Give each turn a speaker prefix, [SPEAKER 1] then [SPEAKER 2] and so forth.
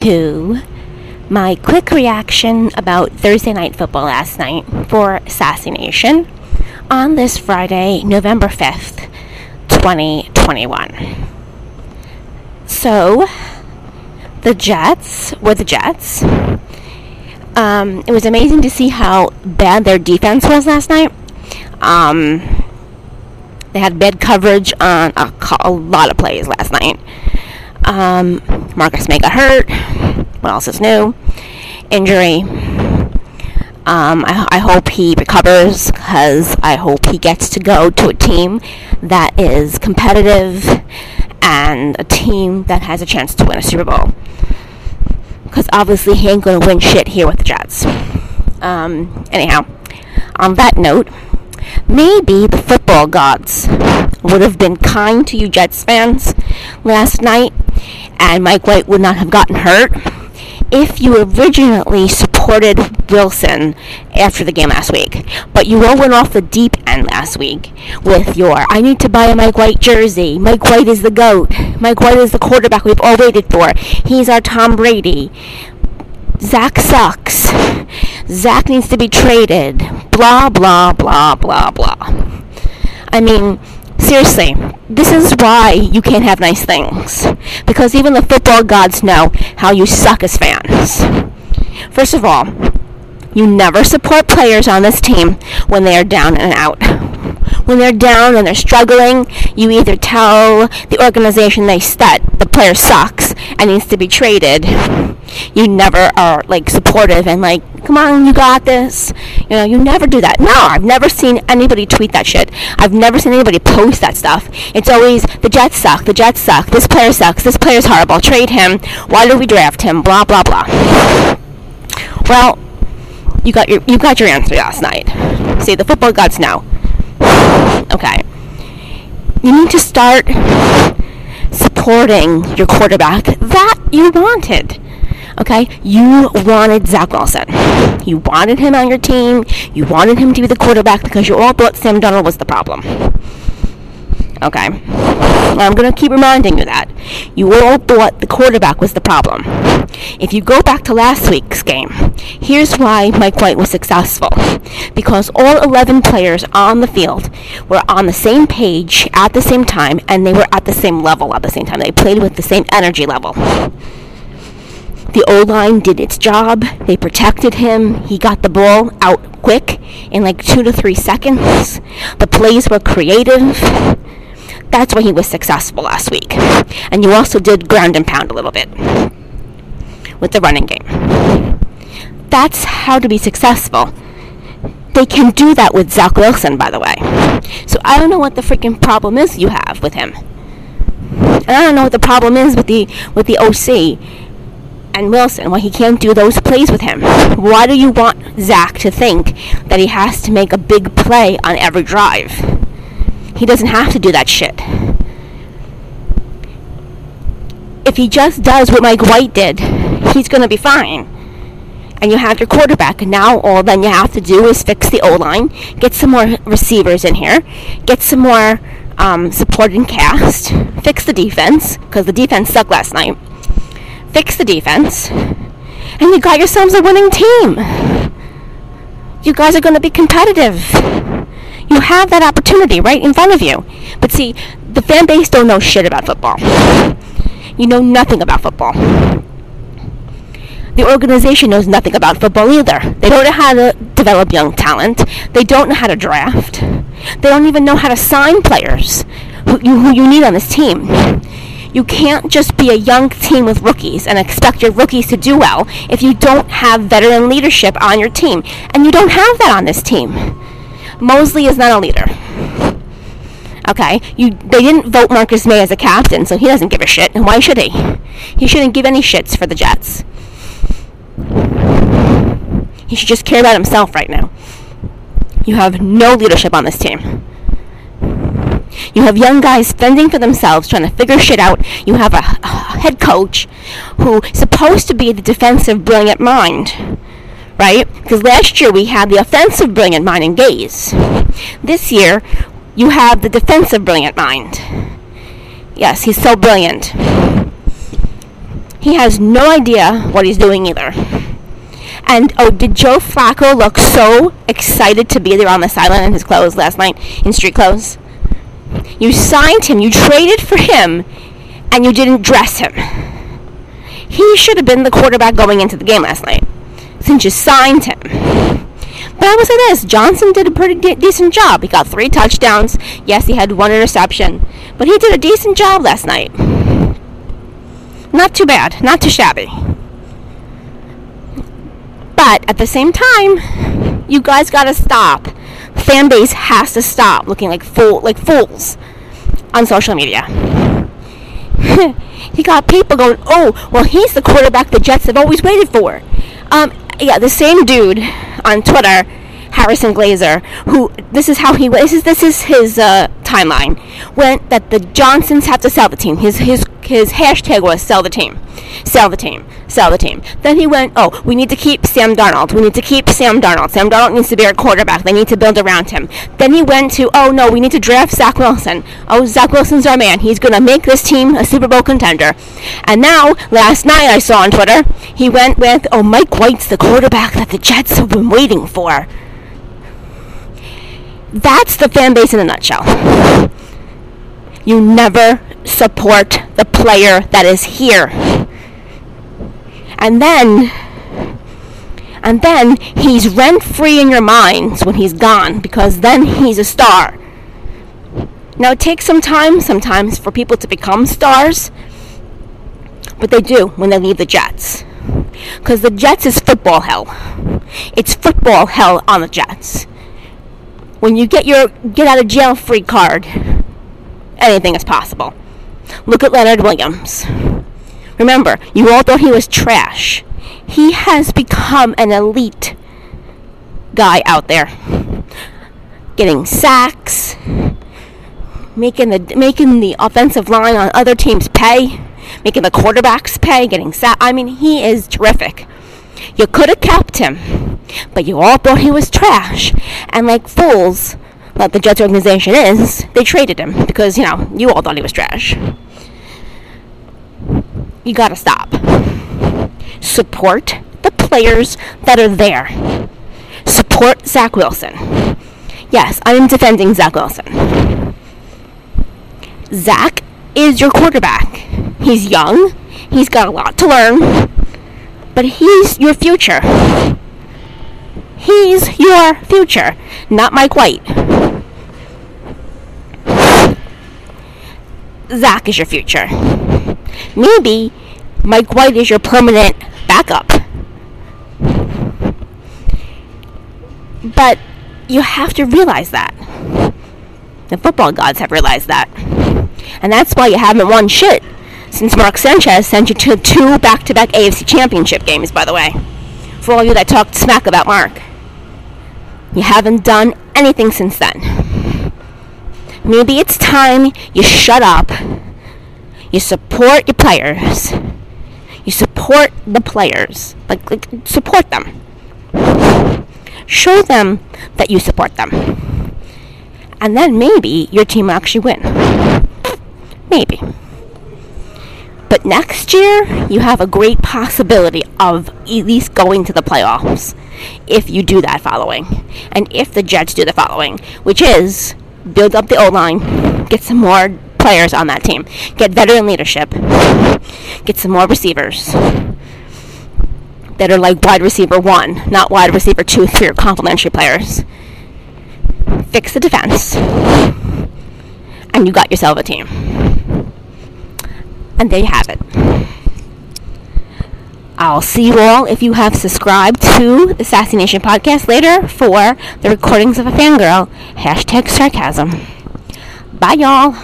[SPEAKER 1] to my quick reaction about Thursday night football last night for Sassy Nation on this Friday, November 5th, 2021. So, the Jets were the Jets. Um, it was amazing to see how bad their defense was last night. Um, they had bad coverage on a, a lot of plays last night. Um, Marcus Maye got hurt. What else is new? Injury. Um, I, I, hope he recovers because I hope he gets to go to a team that is competitive and a team that has a chance to win a Super Bowl. Because obviously he ain't going to win shit here with the Jets. Um, anyhow, on that note, maybe the football gods would have been kind to you Jets fans last night and Mike White would not have gotten hurt if you originally supported Wilson after the game last week, but you all went off the deep end last week with your I need to buy a Mike White jersey. Mike White is the GOAT. Mike White is the quarterback we've all waited for. He's our Tom Brady. Zach sucks. Zach needs to be traded. Blah, blah, blah, blah, blah. I mean, seriously, this is why you can't have nice things. Because even the football gods know how you suck as fans. First of all, you never support players on this team when they are down and out. When they're down and they're struggling, you either tell the organization they that the player sucks and needs to be traded. You never are like supportive and like, come on, you got this. You know, you never do that. No, I've never seen anybody tweet that shit. I've never seen anybody post that stuff. It's always the Jets suck, the Jets suck, this player sucks, this player's horrible, trade him, why did we draft him, blah blah blah. Well, you got your you got your answer last night. See, the football gods know. You need to start supporting your quarterback that you wanted. Okay? You wanted Zach Wilson. You wanted him on your team. You wanted him to be the quarterback because you all thought Sam Darnold was the problem. Okay. I'm going to keep reminding you that. You all thought the quarterback was the problem. If you go back to last week's game, here's why Mike White was successful. Because all 11 players on the field were on the same page at the same time, and they were at the same level at the same time. They played with the same energy level. The O line did its job. They protected him. He got the ball out quick in like two to three seconds. The plays were creative that's why he was successful last week. And you also did ground and pound a little bit with the running game. That's how to be successful. They can do that with Zach Wilson, by the way. So I don't know what the freaking problem is you have with him. And I don't know what the problem is with the with the OC and Wilson, why he can't do those plays with him. Why do you want Zach to think that he has to make a big play on every drive? He doesn't have to do that shit. If he just does what Mike White did, he's going to be fine. And you have your quarterback. And now all then you have to do is fix the O line, get some more receivers in here, get some more um, supporting cast, fix the defense, because the defense sucked last night. Fix the defense, and you got yourselves a winning team. You guys are going to be competitive. You have that opportunity right in front of you. But see, the fan base don't know shit about football. You know nothing about football. The organization knows nothing about football either. They don't know how to develop young talent. They don't know how to draft. They don't even know how to sign players who you, who you need on this team. You can't just be a young team with rookies and expect your rookies to do well if you don't have veteran leadership on your team. And you don't have that on this team. Mosley is not a leader. Okay, you they didn't vote Marcus Maye as a captain, so he doesn't give a shit. And why should he? He shouldn't give any shits for the Jets. He should just care about himself right now. You have no leadership on this team. You have young guys fending for themselves, trying to figure shit out. You have a, a head coach who's supposed to be the defensive brilliant mind right? Because last year we had the offensive brilliant mind in Gase. This year you have the defensive brilliant mind. Yes, he's so brilliant. He has no idea what he's doing either. And oh, did Joe Flacco look so excited to be there on the sideline in his clothes last night, in street clothes? You signed him, you traded for him, and you didn't dress him. He should have been the quarterback going into the game last night, since you signed him. But I will say this Johnson did a pretty de- decent job. He got three touchdowns. Yes, he had one interception, but he did a decent job last night. Not too bad, not too shabby. But at the same time, you guys gotta stop. Fan base has to stop looking like fool like fools on social media. you got people going, oh, well, he's the quarterback the Jets have always waited for. Um, yeah, the same dude on Twitter, Harrison Glazer, who this is how he this is this is his uh, timeline. Went that the Johnsons have to sell the team. His his his hashtag was sell the team, sell the team, sell the team. Then he went, oh, we need to keep Sam Darnold. We need to keep Sam Darnold. Sam Darnold needs to be our quarterback. They need to build around him. Then he went to, oh no, we need to draft Zach Wilson. Oh, Zach Wilson's our man. He's gonna make this team a Super Bowl contender. And now, last night I saw on Twitter, he went with, oh, Mike White's the quarterback that the Jets have been waiting for. That's the fan base in a nutshell. You never support the player that is here. And then and then he's rent free in your minds when he's gone because then he's a star. Now it takes some time sometimes for people to become stars, but they do when they leave the Jets. Because the Jets is football hell. It's football hell on the Jets. When you get your get out of jail free card, anything is possible. Look at Leonard Williams. Remember, you all thought he was trash. He has become an elite guy out there. Getting sacks, making the making the offensive line on other teams pay, making the quarterbacks pay, getting sack. I mean, he is terrific. You could have kept him, but you all thought he was trash. And like fools, like the Jets organization is, they traded him because, you know, you all thought he was trash. You gotta stop. Support the players that are there. Support Zach Wilson. Yes, I am defending Zach Wilson. Zach is your quarterback. He's young, he's got a lot to learn, but he's your future. He's your future, not Mike White. Zach is your future. Maybe Mike White is your permanent backup. But you have to realize that. The football gods have realized that. And that's why you haven't won shit since Mark Sanchez sent you to two back to back AFC championship games, by the way. For all you that talked smack about Mark. You haven't done anything since then. Maybe it's time you shut up. You support your players. You support the players. Like, like support them. Show them that you support them. And then maybe your team will actually win. Maybe. But next year, you have a great possibility of at least going to the playoffs if you do that following. And if the Jets do the following, which is build up the O line, get some more players on that team, get veteran leadership, get some more receivers that are like wide receiver one, not wide receiver two, three, or complementary players. Fix the defense, and you got yourself a team. And there you have it. I'll see you all if you have subscribed to the Sassy Nation podcast later for the recordings of a fangirl. Hashtag sarcasm. Bye, y'all.